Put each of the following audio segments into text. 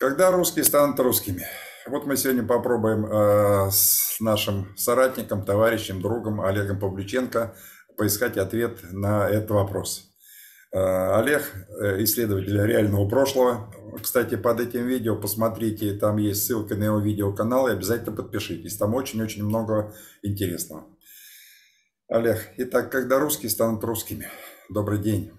Когда русские станут русскими? Вот мы сегодня попробуем э, с нашим соратником, товарищем, другом Олегом Павлюченко поискать ответ на этот вопрос. Э, Олег, э, исследователь реального прошлого. Кстати, под этим видео посмотрите, там есть ссылка на его видеоканал и обязательно подпишитесь. Там очень-очень много интересного. Олег, итак, когда русские станут русскими? Добрый день.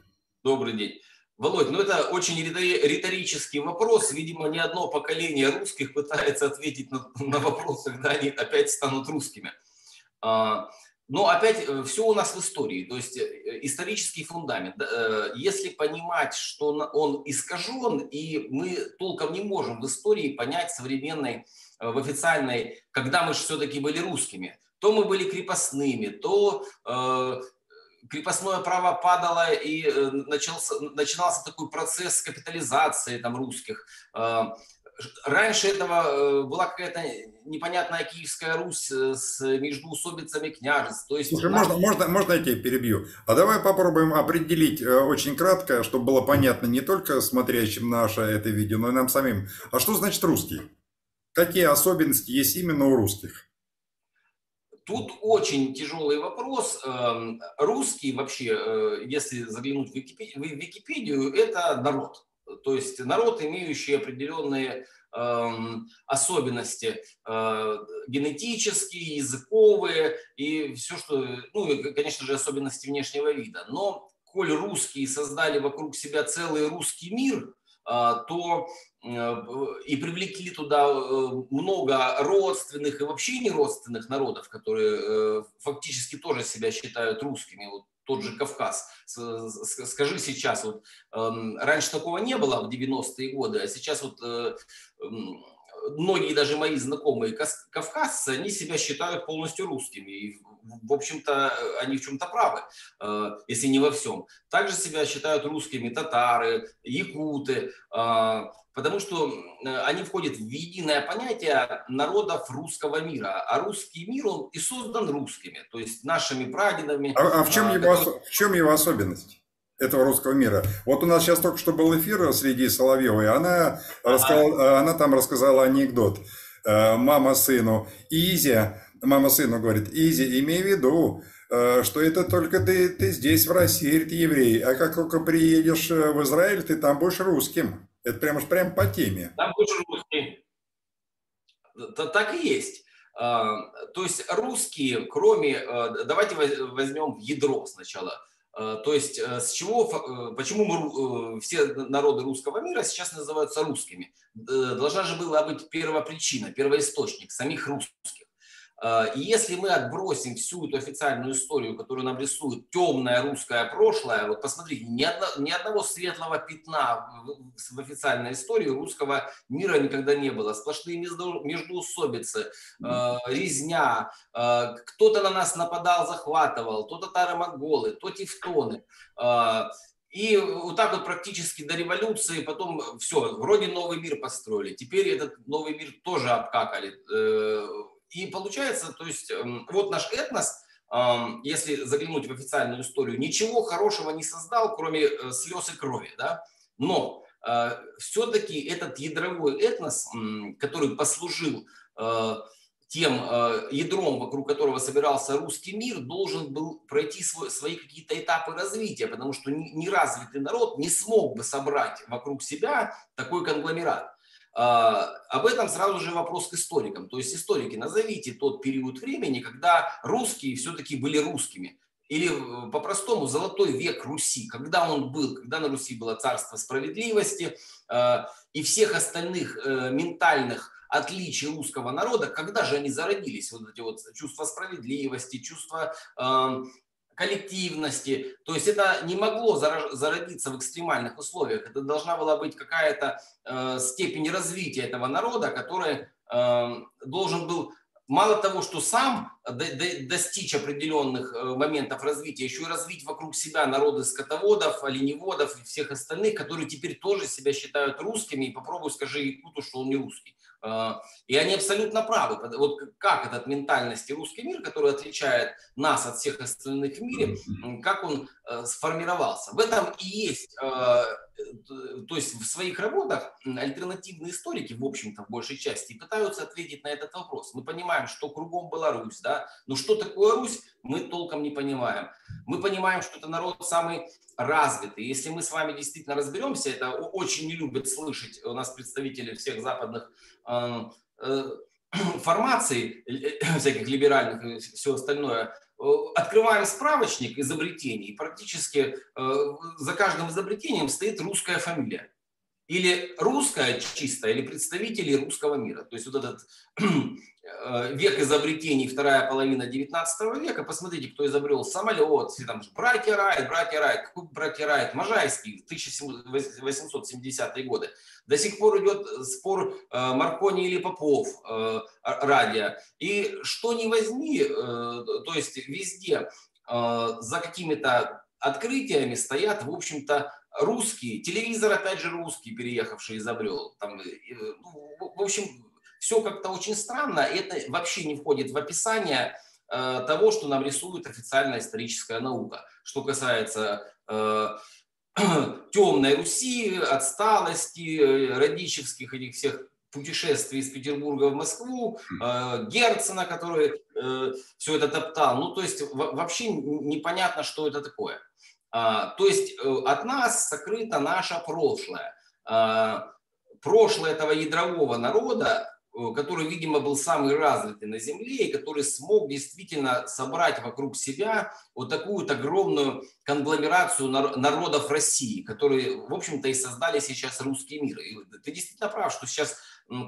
Добрый день. Володь, ну это очень риторический вопрос. Видимо, ни одно поколение русских пытается ответить на, на вопрос, когда они опять станут русскими. А, но опять э, все у нас в истории, то есть э, исторический фундамент. Э, если понимать, что он искажен, и мы толком не можем в истории понять современной, в официальной, когда мы все-таки были русскими, то мы были крепостными, то крепостное право падало и э, начался, начинался такой процесс капитализации там, русских. Э, раньше этого э, была какая-то непонятная Киевская Русь с междуусобицами княжеств. То есть, Слушай, можно, можно, можно я тебя перебью? А давай попробуем определить очень кратко, чтобы было понятно не только смотрящим наше это видео, но и нам самим. А что значит русский? Какие особенности есть именно у русских? Тут очень тяжелый вопрос. Эм, русский вообще, э, если заглянуть в Википедию, это народ. То есть народ, имеющий определенные эм, особенности э, генетические, языковые и все, что, ну, конечно же, особенности внешнего вида. Но коль русские создали вокруг себя целый русский мир, то э, и привлекли туда э, много родственных и вообще не родственных народов, которые э, фактически тоже себя считают русскими. Вот тот же Кавказ. Скажи сейчас, вот эм, раньше такого не было в 90-е годы, а сейчас вот многие даже мои знакомые кавказцы, они себя считают полностью русскими. И, в общем-то, они в чем-то правы, э, если не во всем. Также себя считают русскими татары, якуты, э, потому что э, они входят в единое понятие народов русского мира. А русский мир, он и создан русскими, то есть нашими прадедами. А, а в, чем его, которые... в чем его особенность? Этого русского мира. Вот у нас сейчас только что был эфир среди Соловьевой, она, ага. рассказала, она там рассказала анекдот. Э, мама сыну, Изя, мама сыну говорит, Изи, имей в виду, э, что это только ты, ты здесь, в России, ты еврей, а как только приедешь э, в Израиль, ты там будешь русским. Это прямо прям по теме. Там будешь русский. Так и есть. То есть русские, кроме, давайте возьмем ядро сначала – Э, то есть э, с чего, э, почему мы, все народы русского мира сейчас называются русскими? Должна же была быть первопричина, первоисточник самих русских. И если мы отбросим всю эту официальную историю, которую нам рисует темное русское прошлое, вот посмотрите, ни, одно, ни одного светлого пятна в, в официальной истории русского мира никогда не было. Сплошные между, междуусобицы, э, резня, э, кто-то на нас нападал, захватывал, то татары-монголы, то тевтоны. Э, и вот так вот практически до революции, потом все, вроде новый мир построили. Теперь этот новый мир тоже обкакали и получается, то есть эм, вот наш этнос, эм, если заглянуть в официальную историю, ничего хорошего не создал, кроме э, слез и крови. Да? Но э, все-таки этот ядровой этнос, который послужил э, тем ядром, вокруг которого собирался русский мир, должен был пройти свой, свои какие-то этапы развития, потому что неразвитый народ не смог бы собрать вокруг себя такой конгломерат. А, об этом сразу же вопрос к историкам. То есть историки, назовите тот период времени, когда русские все-таки были русскими. Или э, по-простому золотой век Руси, когда он был, когда на Руси было царство справедливости а, и всех остальных э, ментальных отличий русского народа, когда же они зародились, вот эти вот чувства справедливости, чувства коллективности. То есть это не могло зародиться в экстремальных условиях. Это должна была быть какая-то э, степень развития этого народа, который э, должен был мало того, что сам достичь определенных э, моментов развития, еще и развить вокруг себя народы скотоводов, оленеводов и всех остальных, которые теперь тоже себя считают русскими, и попробуй скажи Якуту, что он не русский. А, и они абсолютно правы. Вот как этот ментальности русский мир, который отличает нас от всех остальных в мире, как он э, сформировался. В этом и есть э, то есть в своих работах альтернативные историки, в общем-то, в большей части, пытаются ответить на этот вопрос. Мы понимаем, что кругом была Русь, да, но что такое Русь, мы толком не понимаем. Мы понимаем, что это народ самый развитый. Если мы с вами действительно разберемся, это очень не любят слышать у нас представители всех западных э, э, формаций, всяких либеральных и все остальное, Э, открываем справочник изобретений, практически э, за каждым изобретением стоит русская фамилия. Или русская чистая, или представители русского мира. То есть вот этот Э, век изобретений, вторая половина 19 века. Посмотрите, кто изобрел самолет, все там братья Райт, братья Райт, какой братья Райт, Можайский, 1870-е годы. До сих пор идет спор э, Маркони или Попов э, радио. И что ни возьми, то есть везде за какими-то открытиями стоят, в общем-то, русские. Телевизор, опять же, русский, переехавший изобрел. Там, ну, в общем, все как-то очень странно. Это вообще не входит в описание э, того, что нам рисует официальная историческая наука. Что касается э, темной Руси, отсталости, э, радищевских этих всех путешествий из Петербурга в Москву, э, Герцена, который э, все это топтал. Ну, то есть вообще непонятно, что это такое. А, то есть э, от нас сокрыто наше прошлое. А, прошлое этого ядрового народа Э, который, видимо, был самый развитый на Земле и который смог действительно собрать вокруг себя вот такую вот огромную конгломерацию народов России, которые, в общем-то, и создали сейчас русский мир. И ты действительно прав, что сейчас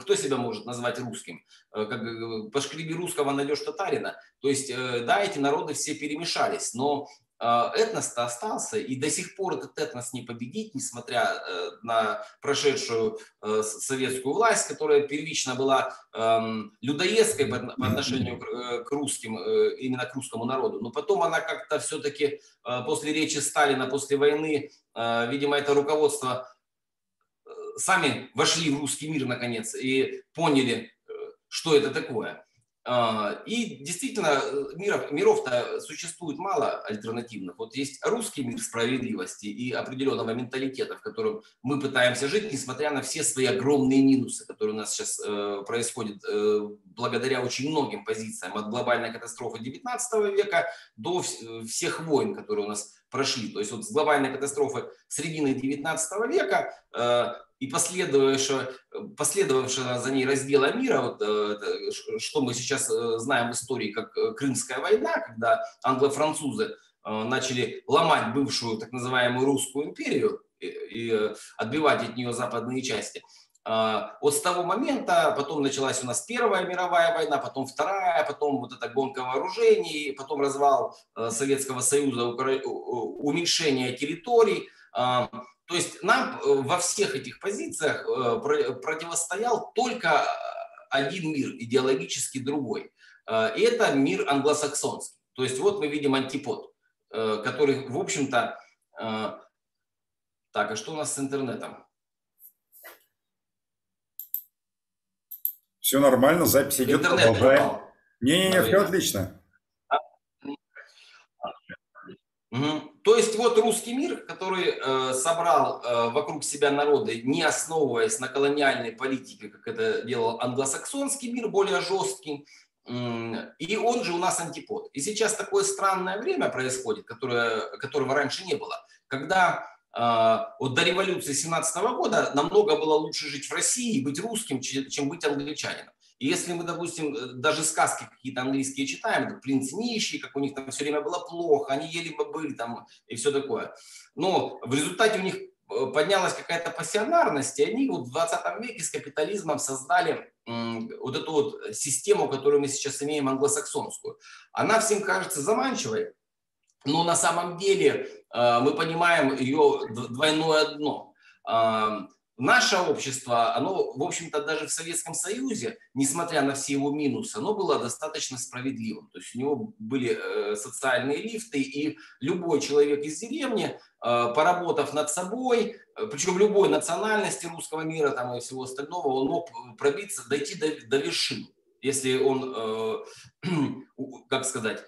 кто себя может назвать русским? Э, как по шкребе русского найдешь татарина. То есть, да, эти народы все перемешались, но этнос-то остался, и до сих пор этот этнос не победить, несмотря э, на прошедшую э, советскую власть, которая первично была эм, людоедской по отношению к э, русским, именно к русскому народу. Но потом она как-то все-таки после речи Сталина, после войны, видимо, это руководство сами вошли в русский мир наконец и поняли, что это такое. А, и действительно, э, миров, миров-то существует мало альтернативных. Вот есть русский мир справедливости и определенного менталитета, в котором мы пытаемся жить, несмотря на все свои огромные минусы, которые у нас сейчас э, происходят э, благодаря очень многим позициям, от глобальной катастрофы 19 века до в, всех войн, которые у нас прошли. То есть вот с глобальной катастрофы середины 19 века э, и последовавшего, последовавшего за ней раздела мира, вот, э, что мы сейчас э, знаем в истории как э, Крымская война, когда англо-французы начали ломать бывшую так называемую русскую империю и отбивать от нее западные части. Вот с того момента потом началась у нас Первая мировая война, потом Вторая, потом вот эта гонка вооружений, потом развал Советского Союза, уменьшение территорий. То есть нам э, во всех этих позициях э, противостоял только один мир, идеологически другой. Э, и это мир англосаксонский. То есть вот мы видим антипод, который, в общем-то... Так, а что у нас с интернетом? Все нормально, запись идет, Интернет продолжаем. Не-не-не, все отлично. Угу. То есть вот русский мир, который э, собрал э, вокруг себя народы, не основываясь на колониальной политике, как это делал англосаксонский мир, более жесткий, и он же у нас антипод. И сейчас такое странное время происходит, которое, которого раньше не было, когда э, вот до революции 17 года намного было лучше жить в России и быть русским, чем быть англичанином. И если мы, допустим, э, даже сказки какие-то английские читаем, это принц нищий, как у них там все время было плохо, они ели бобы там и все такое. Но в результате у них э, поднялась какая-то пассионарность, и они вот в 20 веке с капитализмом создали вот эту вот систему, которую мы сейчас имеем, англосаксонскую. Она всем кажется заманчивой, но на самом деле э, мы понимаем ее двойное дно наше общество, оно, в общем-то, даже в Советском Союзе, несмотря на все его минусы, оно было достаточно справедливым. То есть у него были э, социальные лифты, и любой человек из деревни, э, поработав над собой, э, причем любой национальности русского мира там, и всего остального, он мог пробиться, дойти до, до вершин, если он, как сказать,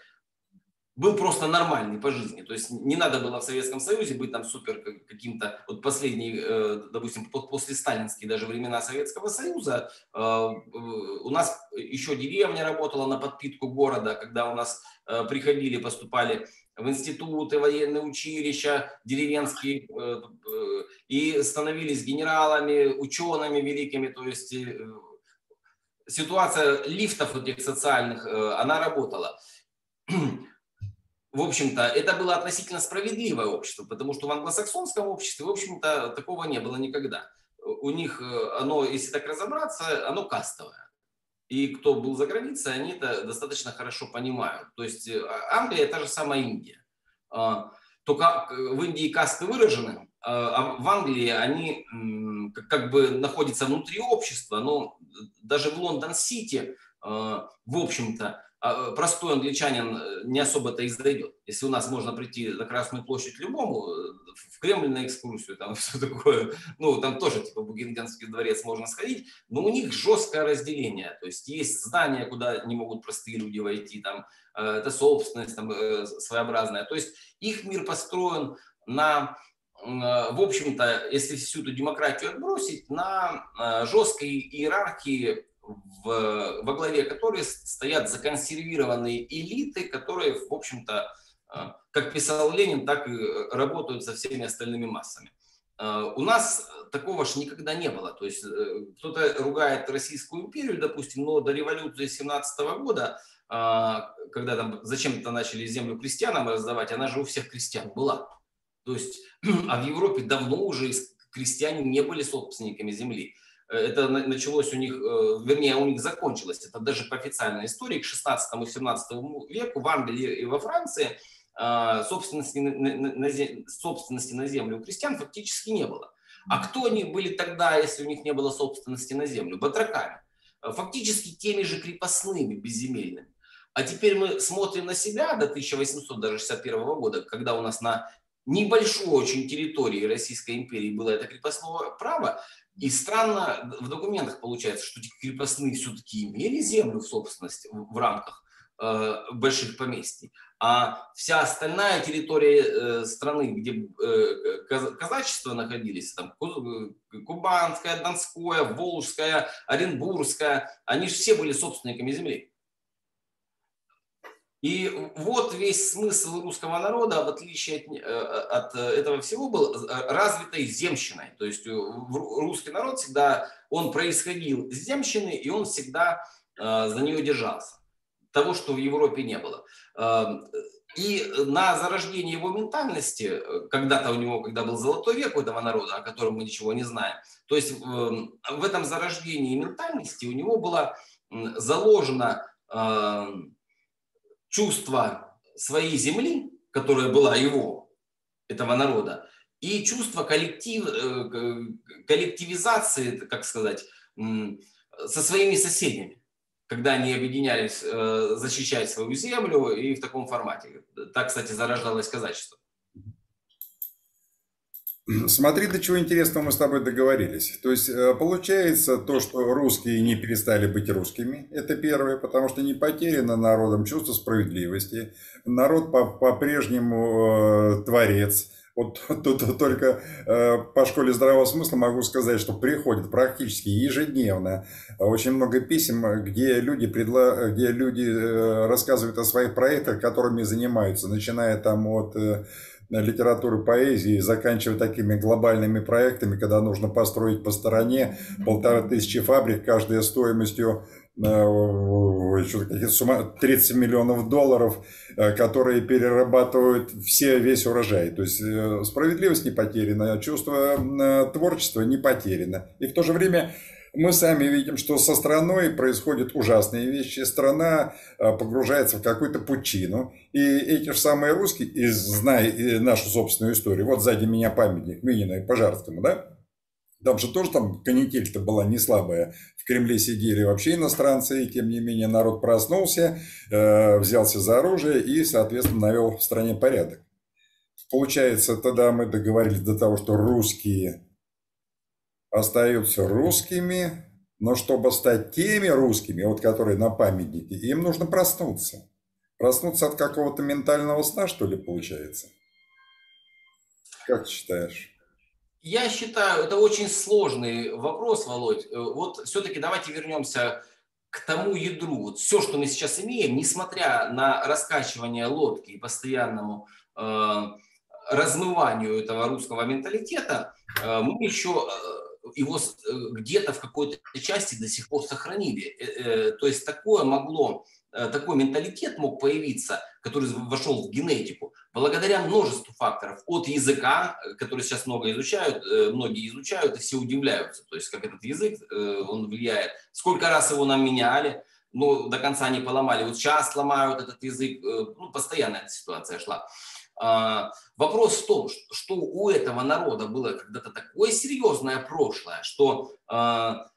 был просто нормальный по жизни. То есть не надо было в Советском Союзе быть там супер каким-то, вот последний, э, допустим, после сталинские даже времена Советского Союза, э, у нас еще деревня работала на подпитку города, когда у нас э, приходили, поступали в институты, военные училища, деревенские, и становились генералами, учеными великими, то есть ситуация лифтов этих социальных, она работала в общем-то, это было относительно справедливое общество, потому что в англосаксонском обществе, в общем-то, такого не было никогда. У них э, оно, если так разобраться, оно кастовое. И кто был за границей, они это достаточно хорошо понимают. То есть э, Англия – это же самая Индия. А, только в Индии касты выражены, а в Англии они как бы находятся внутри общества, но даже в Лондон-Сити, а, в общем-то, а, э, простой англичанин э, не особо-то и зайдет. Если у нас можно прийти на Красную площадь любому, э, в Кремль на экскурсию, там все такое, ну, там тоже типа Бугингенский дворец можно сходить, но у них жесткое разделение, то есть есть здания, куда не могут простые люди войти, там, это собственность там, своеобразная, то есть их мир построен на в общем-то, если всю эту демократию отбросить, на жесткой иерархии в, во главе которой стоят законсервированные элиты, которые, в общем-то, а, как писал Ленин, так и работают со всеми остальными массами. А, у нас такого же никогда не было. То есть э, кто-то ругает Российскую империю, допустим, но до революции 17 года, а, когда там зачем-то начали землю крестьянам раздавать, она же у всех крестьян была. То есть, а в Европе давно уже крестьяне не были собственниками земли. Это началось у них, э, вернее, у них закончилось, это даже по официальной истории, к 16 и 17 веку в Англии и во Франции а, собственности на, на, собственности на землю у крестьян фактически не было. А кто они были тогда, если у них не было собственности на землю? Батраками. Фактически теми же крепостными, безземельными. А теперь мы смотрим на себя до 1861 года, когда у нас на небольшой очень территории Российской империи было это крепостное право, и странно в документах получается, что крепостные все-таки имели землю в собственности в рамках э, больших поместий, а вся остальная территория э, страны, где э, казачество находились, там э, Кубанская, Донская, Волжская, Оренбургская, они же все были собственниками земли. И вот весь смысл русского народа, в отличие от, э, от этого всего, был э, развитой земщиной. То есть э, русский народ всегда, он происходил с земщины, и он всегда за нее держался. Того, что в Европе не было. И на зарождение его ментальности, когда-то у него, когда был золотой век у этого народа, о котором мы ничего не знаем, то есть в этом зарождении ментальности у него было заложено чувство своей земли, которая была его, этого народа, и чувство коллектив, э, коллективизации, как сказать, со своими соседями, когда они объединялись э, защищать свою землю и в таком формате. Так, кстати, зарождалось казачество. Смотри, до чего интересного мы с тобой договорились. То есть, э, получается то, что русские не перестали быть русскими, это первое, потому что не потеряно народом чувство справедливости. Народ по-прежнему э, творец. Вот тут только э, по школе здравого смысла могу сказать, что приходит практически ежедневно очень много писем, где люди, предла... где люди рассказывают о своих проектах, которыми занимаются, начиная там от литературы, поэзии, заканчивая такими глобальными проектами, когда нужно построить по стороне полторы тысячи фабрик, каждая стоимостью 30 э, миллионов долларов, э, которые перерабатывают все, весь урожай. То есть э, справедливость не потеряна, чувство творчества не потеряно. И в то же время мы сами видим, что со страной происходят ужасные вещи. Страна э, погружается в какую-то пучину. И эти же самые русские, и зная нашу собственную историю, вот сзади меня памятник Минина и Пожарскому, да? Там же тоже там канитель-то была не слабая. В Кремле сидели вообще иностранцы, и тем не менее народ проснулся, э, взялся за оружие и, соответственно, навел в стране порядок. Получается, тогда мы договорились до того, что русские остаются русскими, но чтобы стать теми русскими, вот которые на памятнике, им нужно проснуться. Проснуться от какого-то ментального сна, что ли, получается? Как считаешь? Я считаю, это очень сложный вопрос, Володь. Э, вот все-таки давайте вернемся к тому ядру. Вот все, что мы сейчас имеем, несмотря на раскачивание лодки и постоянному э, размыванию этого русского менталитета, э, мы еще э, его э, где-то в какой-то части до сих пор сохранили. Э, э, то есть такое могло такой менталитет мог появиться, который вошел в генетику, благодаря множеству факторов. От языка, который сейчас много изучают, многие изучают, и все удивляются, то есть как этот язык, он влияет. Сколько раз его нам меняли, но до конца не поломали. Вот сейчас ломают этот язык, ну, постоянно эта ситуация шла. А, вопрос в том, что у этого народа было когда-то такое серьезное прошлое, что а,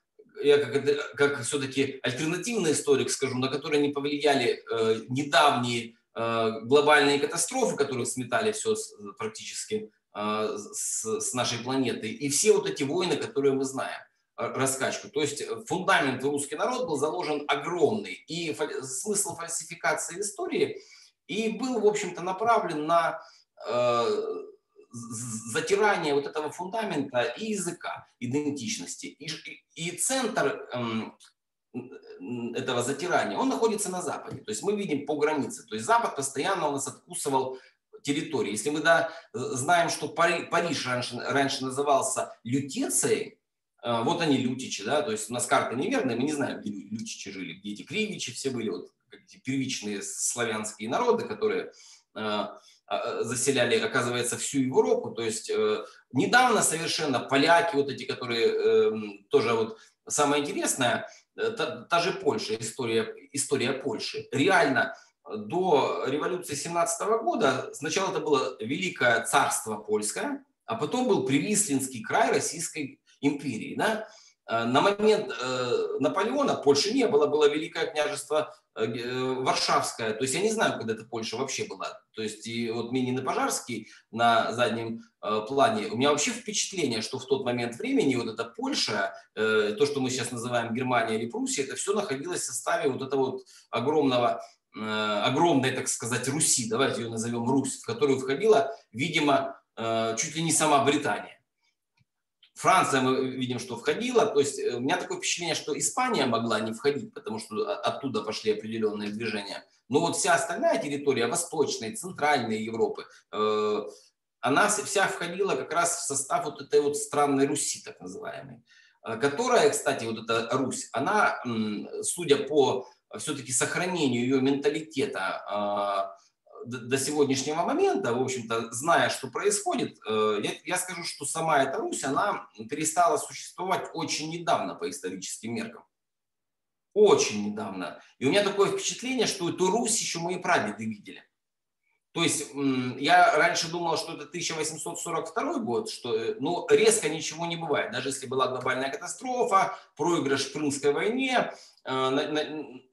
я как, как все-таки альтернативный историк скажу, на которые не повлияли э, недавние э, глобальные катастрофы, которые сметали все практически э, с, нашей планеты, и все вот эти войны, которые мы знаем раскачку. То есть фундамент русский народ был заложен огромный, и смысл фальсификации истории и был, в общем-то, направлен на э, затирание вот этого фундамента и языка, идентичности. И, и центр эм, этого затирания, он находится на Западе. То есть мы видим по границе. То есть Запад постоянно у нас откусывал территории. Если мы да, знаем, что Пари, Париж раньше, раньше назывался Лютецией, э, вот они лютичи, да, то есть у нас карта неверная, мы не знаем, где лютичи жили, где эти кривичи все были, вот первичные славянские народы, которые э, а, заселяли, оказывается, всю Европу. То есть э, недавно совершенно поляки, вот эти, которые э, тоже вот самое интересное, э, та, та же Польша, история, история Польши. Реально до революции 17 года сначала это было Великое царство польское, а потом был Привислинский край Российской империи. Да? На момент Наполеона Польши не было, было Великое княжество э, Варшавское. То есть я не знаю, когда эта Польша вообще была. То есть и вот Минин и Пожарский на заднем плане. У меня вообще впечатление, что в тот момент времени вот эта Польша, то, что мы сейчас называем Германия или Пруссия, это все находилось в составе вот этого вот огромного огромной, так сказать, Руси, давайте ее назовем Русь, в которую входила, видимо, чуть ли не сама Британия. Франция, мы видим, что входила. То есть э, у меня такое впечатление, что Испания могла не входить, потому что оттуда пошли определенные движения. Но вот вся остальная территория Восточной, Центральной Европы, э, она вся входила как раз в состав вот этой вот странной Руси, так называемой. Э, которая, кстати, вот эта Русь, она, судя по все-таки сохранению ее менталитета, а, до сегодняшнего момента, в общем-то, зная, что происходит, э, я, скажу, что сама эта Русь, она перестала существовать очень недавно по историческим меркам. Очень недавно. И у меня такое впечатление, что эту Русь еще мои прадеды видели. То есть я раньше думал, что это 1842 год, что ну, резко ничего не бывает. Даже если была глобальная катастрофа, проигрыш в Крымской войне, э,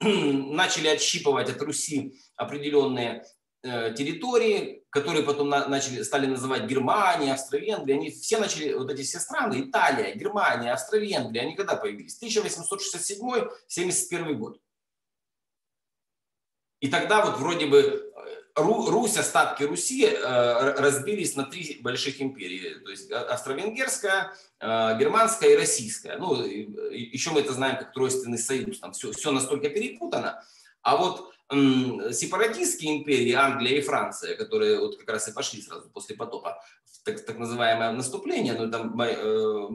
начали отщипывать от Руси определенные территории, которые потом начали, стали называть Германия, Австро-Венгрия, они все начали, вот эти все страны, Италия, Германия, Австро-Венгрия, они когда появились? 1867-71 год. И тогда вот вроде бы э, Русь, остатки Руси э, разбились на три больших империи. То есть австро-венгерская, германская и российская. Ну, еще мы это знаем как тройственный союз. Там все, все настолько перепутано. А вот сепаратистские империи, Англия и Франция, которые вот как раз и пошли сразу после потопа, так, так называемое наступление, ну там, э,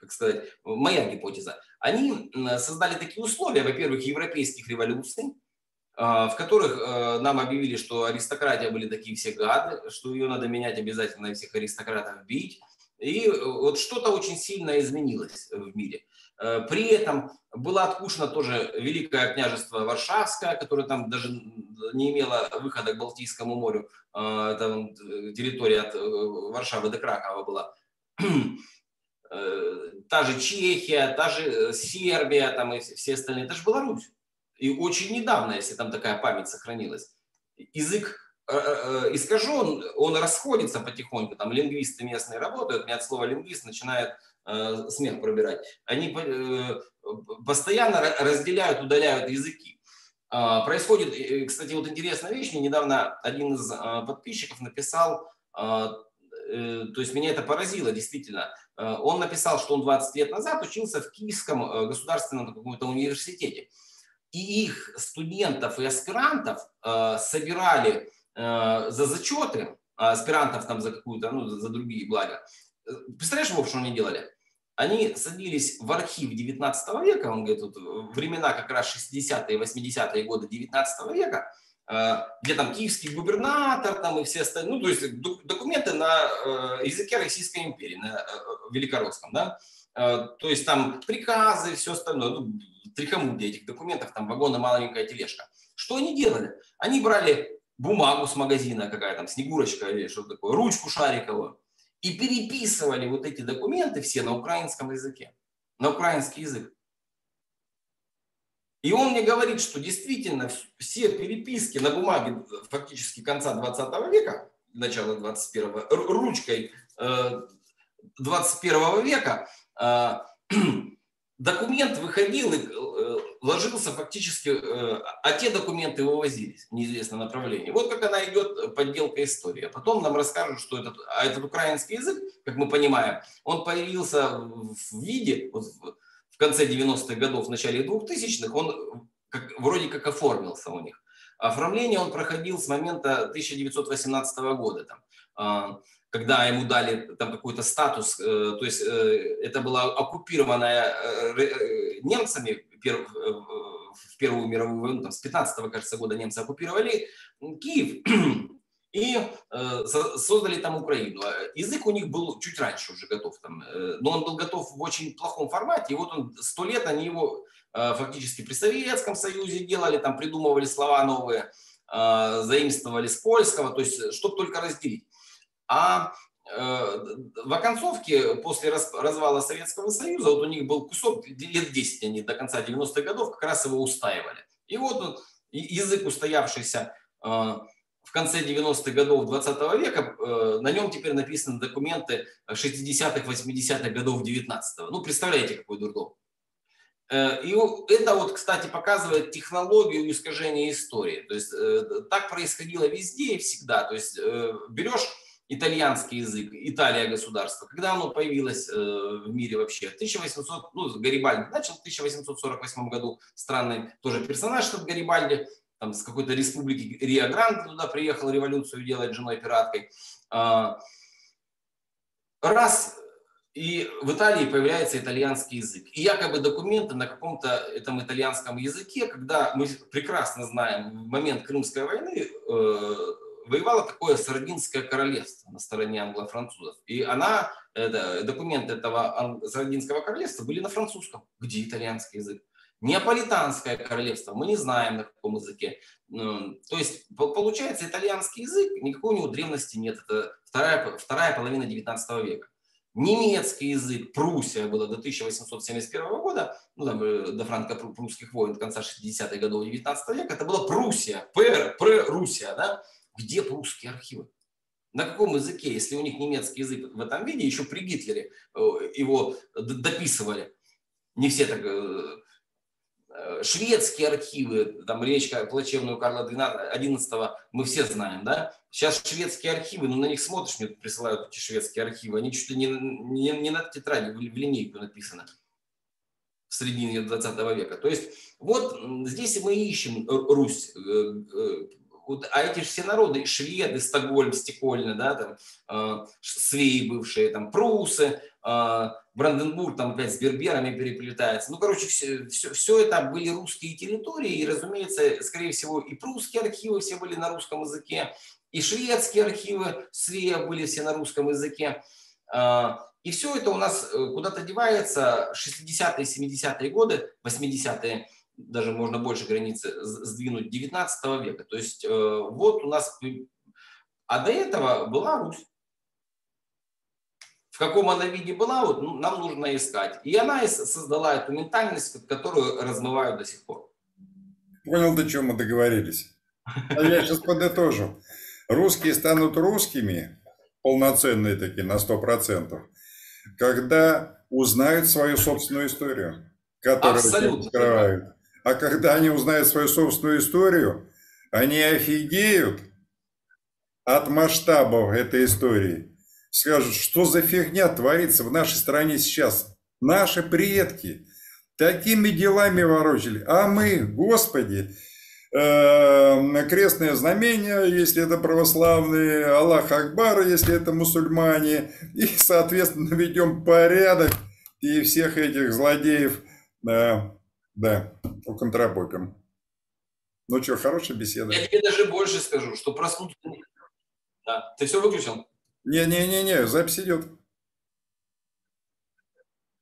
как сказать, моя гипотеза, они создали такие условия, во-первых, европейских революций, а, в которых э, нам объявили, что аристократия были такие все гады, что ее надо менять обязательно и всех аристократов бить. И э, вот что-то очень сильно изменилось в мире. Э, при этом было откушено тоже Великое княжество Варшавское, которое там даже не имело выхода к Балтийскому морю. Э, там территория от Варшавы до Кракова была. Та же Чехия, та же Сербия, там и все остальные. Это же Беларусь. И очень недавно, если там такая память сохранилась. Язык искажен, он расходится потихоньку. Там лингвисты местные работают. Мне от слова лингвист начинает э, смех пробирать, они э, постоянно разделяют, удаляют языки. А, происходит, кстати, вот интересная вещь, мне недавно один из подписчиков написал, то есть меня это поразило действительно. Он написал, что он 20 лет назад учился в Киевском государственном каком-то университете. И их студентов и аспирантов собирали за зачеты, аспирантов там за какую-то, ну, за другие блага. Представляешь, Вов, что они делали? Они садились в архив 19 века, он говорит, вот, времена как раз 60-е, 80-е годы 19 века, э, где там киевский губернатор там и все остальные, ну, то есть документы на э, языке Российской империи, на э, великорусском, да, то есть там приказы, все остальное, ну, трихомуди этих документов, там вагоны, маленькая тележка. Что они делали? Они брали бумагу с магазина, какая там, снегурочка или что такое, ручку шариковую, и переписывали вот эти документы все на украинском языке, на украинский язык. И он мне говорит, что действительно все переписки на бумаге фактически конца 20 века, начала 21 ручкой 21 э, века, э, документ выходил и э, ложился фактически, э, а те документы вывозились в неизвестном направлении. Вот как она идет, подделка истории. А потом нам расскажут, что этот, а этот украинский язык, как мы понимаем, он появился в виде, вот в конце 90-х годов, в начале 2000-х, он как, вроде как оформился у них. Оформление он проходил с момента 1918 года. Там, а, когда ему дали там какой-то статус, э, то есть э, это была оккупированная э, немцами в Первую мировую войну, там с 15 кажется, года немцы оккупировали Киев и создали там Украину. Язык у них был чуть раньше уже готов, там, но он был готов в очень плохом формате, и вот он сто лет они его фактически при Советском Союзе делали, там придумывали слова новые, заимствовали с польского, то есть чтобы только разделить. А э, в оконцовке, после развала Советского Союза, вот у них был кусок, лет 10 они до конца 90-х годов как раз его устаивали. И вот язык, устоявшийся э, в конце 90-х годов 20 века, э, на нем теперь написаны документы 60-х, 80-х годов 19-го. Ну, представляете, какой дурдом. И это вот, кстати, показывает технологию искажения истории. То есть так происходило везде и всегда. То есть берешь итальянский язык, Италия государство, когда оно появилось э, в мире вообще? 1800, ну, Гарибальди начал в 1848 году, странный тоже персонаж, этот Гарибальди, там с какой-то республики Рио-Гранде туда приехал революцию делать женой-пираткой. А, раз и в Италии появляется итальянский язык. И якобы документы на каком-то этом итальянском языке, когда мы прекрасно знаем, в момент Крымской войны э, воевало такое Сардинское королевство на стороне англо-французов. И она, это, документы этого Сардинского королевства были на французском. Где итальянский язык? Неаполитанское королевство, мы не знаем на каком языке. То есть получается итальянский язык, никакой у него древности нет. Это вторая, вторая половина 19 века. Немецкий язык, Пруссия была до 1871 года, ну, там, э, до франко-прусских войн конца 60-х годов 19 века, это была Пруссия, Пр, Пр, да, где прусские архивы? На каком языке, если у них немецкий язык в этом виде, еще при Гитлере э, его дописывали. Не все так... Э, э, шведские архивы, там речь плачевную Карла XI, мы все знаем, да? Сейчас шведские архивы, ну на них смотришь, мне присылают эти шведские архивы, они чуть ли не, не, не на тетради, в линейку написаны в середине 20 века. То есть вот здесь мы ищем Русь, вот, а эти все народы, шведы, Стокгольм, Стекольны, да, там, э, свеи бывшие, там, прусы, э, Бранденбург там опять с берберами переплетается. Ну, короче, все, все, все это были русские территории, и, разумеется, скорее всего, и прусские архивы все были на русском языке, и шведские архивы Свея были все на русском языке. И все это у нас куда-то девается 60-е, 70-е годы, 80-е даже можно больше границы сдвинуть 19 века. То есть э, вот у нас, а до этого была Русь. В каком она виде была, вот, ну, нам нужно искать. И она создала эту ментальность, которую размывают до сих пор. Понял, до чего мы договорились. А я сейчас подытожу. Русские станут русскими, полноценные такие, на 100%, когда узнают свою собственную историю, которую скрывают. А когда они узнают свою собственную историю, они офигеют от масштабов этой истории. Скажут, что за фигня творится в нашей стране сейчас. Наши предки такими делами ворочали. А мы, Господи, э, крестное знамение, если это православные, Аллах Акбар, если это мусульмане, и, соответственно, ведем порядок и всех этих злодеев, да, да, уконтропопим. Ну что, хорошая беседа. Я тебе даже больше скажу, что проснуться... Да. Ты все выключил? Не-не-не-не, запись идет.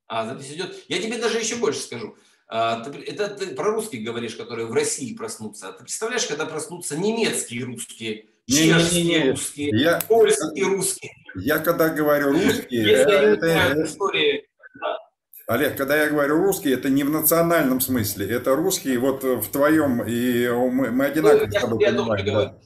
А, запись идет. Я тебе даже еще больше скажу. А, это ты про русских говоришь, которые в России проснутся. Ты представляешь, когда проснутся немецкие русские, чешские не, не, не. русские, я, польские русские. Я когда говорю русские, Если это, это, истории, Олег, когда я говорю русский, это не в национальном смысле, это русский вот в твоем, и мы, мы одинаково ну, с тобой я, понимаем. Я да.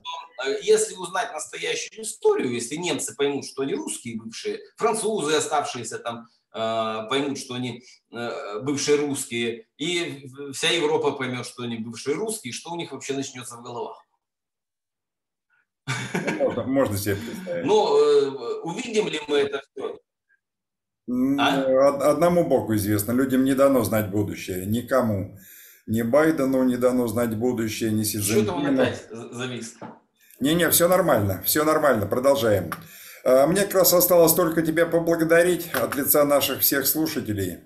Э, если узнать настоящую историю, если немцы поймут, что они русские бывшие, французы оставшиеся там э, поймут, что они э, бывшие русские, и вся Европа поймет, что они бывшие русские, что у них вообще начнется в головах. Можно, можно себе представить. Но увидим ли мы это все? А? Одному Богу известно, людям не дано знать будущее, никому. Ни Байдену не дано знать будущее, ни Си Что-то он опять завис. Не-не, все нормально, все нормально, продолжаем. А, мне как раз осталось только тебя поблагодарить от лица наших всех слушателей.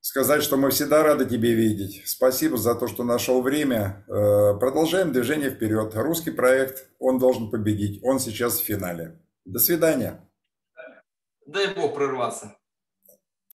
Сказать, что мы всегда рады тебе видеть. Спасибо за то, что нашел время. А, продолжаем движение вперед. Русский проект, он должен победить. Он сейчас в финале. До свидания. Дай бог прорваться.